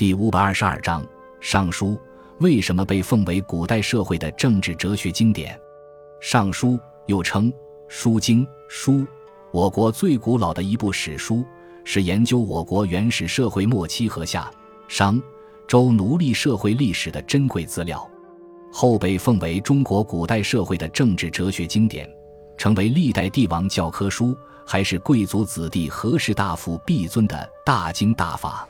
第五百二十二章《尚书》为什么被奉为古代社会的政治哲学经典？《尚书》又称《书经》《书》，我国最古老的一部史书，是研究我国原始社会末期和夏、商、周奴隶社会历史的珍贵资料，后被奉为中国古代社会的政治哲学经典，成为历代帝王教科书，还是贵族子弟和士大夫必尊的大经大法。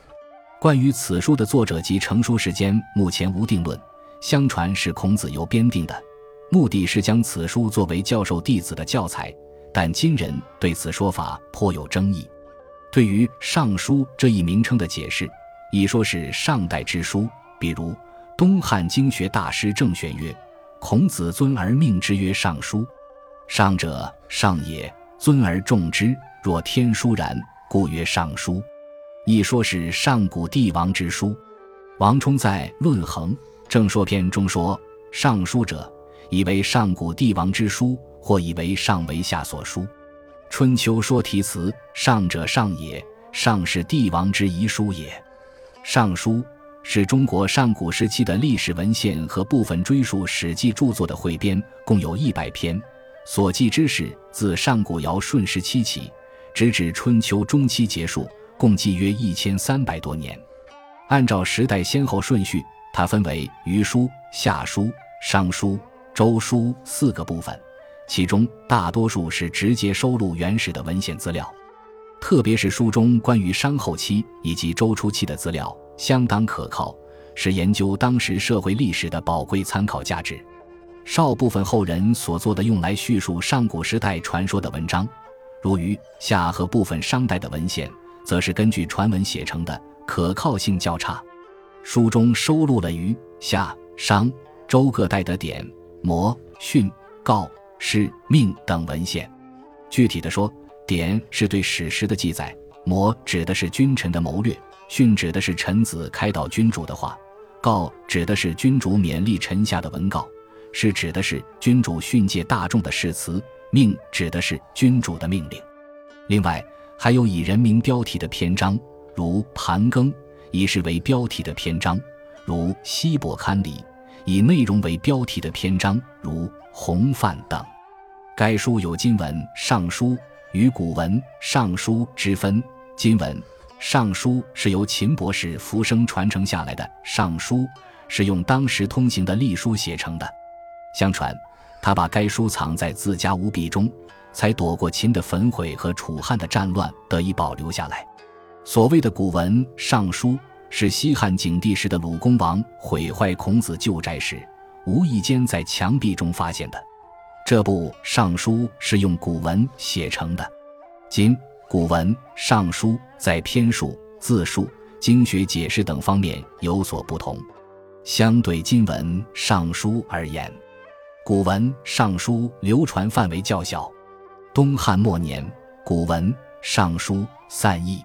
关于此书的作者及成书时间，目前无定论。相传是孔子由编定的，目的是将此书作为教授弟子的教材。但今人对此说法颇有争议。对于《尚书》这一名称的解释，一说是上代之书，比如东汉经学大师郑玄曰：“孔子尊而命之曰尚书，上者上也，尊而重之，若天书然，故曰尚书。”一说是上古帝王之书，王充在《论衡·正说篇》中说：“尚书者，以为上古帝王之书，或以为上为下所书。”《春秋》说题词：“上者上也，上是帝王之遗书也。”尚书是中国上古时期的历史文献和部分追溯史记著作的汇编，共有一百篇，所记之事自上古尧舜时期起，直至春秋中期结束。共计约一千三百多年。按照时代先后顺序，它分为《虞书》《夏书》《商书》《周书》四个部分，其中大多数是直接收录原始的文献资料，特别是书中关于商后期以及周初期的资料相当可靠，是研究当时社会历史的宝贵参考价值。少部分后人所做的用来叙述上古时代传说的文章，如虞夏和部分商代的文献。则是根据传闻写成的，可靠性较差。书中收录了虞、夏、商、周各代的典、谟、训、告、示、命等文献。具体的说，典是对史实的记载，谟指的是君臣的谋略，训指的是臣子开导君主的话，告指的是君主勉励臣下的文告，是指的是君主训诫大众的誓词，命指的是君主的命令。另外。还有以人名标题的篇章，如《盘庚》，以事为标题的篇章，如《西伯堪礼》；以内容为标题的篇章，如《洪范》等。该书有今文《尚书》与古文《尚书》之分。今文《尚书》是由秦博士浮生传承下来的，《尚书》是用当时通行的隶书写成的。相传，他把该书藏在自家屋壁中。才躲过秦的焚毁和楚汉的战乱，得以保留下来。所谓的古文《尚书》，是西汉景帝时的鲁公王毁坏孔子旧宅时，无意间在墙壁中发现的。这部《尚书》是用古文写成的。今古文《尚书》在篇数、字数、经学解释等方面有所不同。相对今文《尚书》而言，古文《尚书》流传范围较小。东汉末年，古文《尚书》散佚，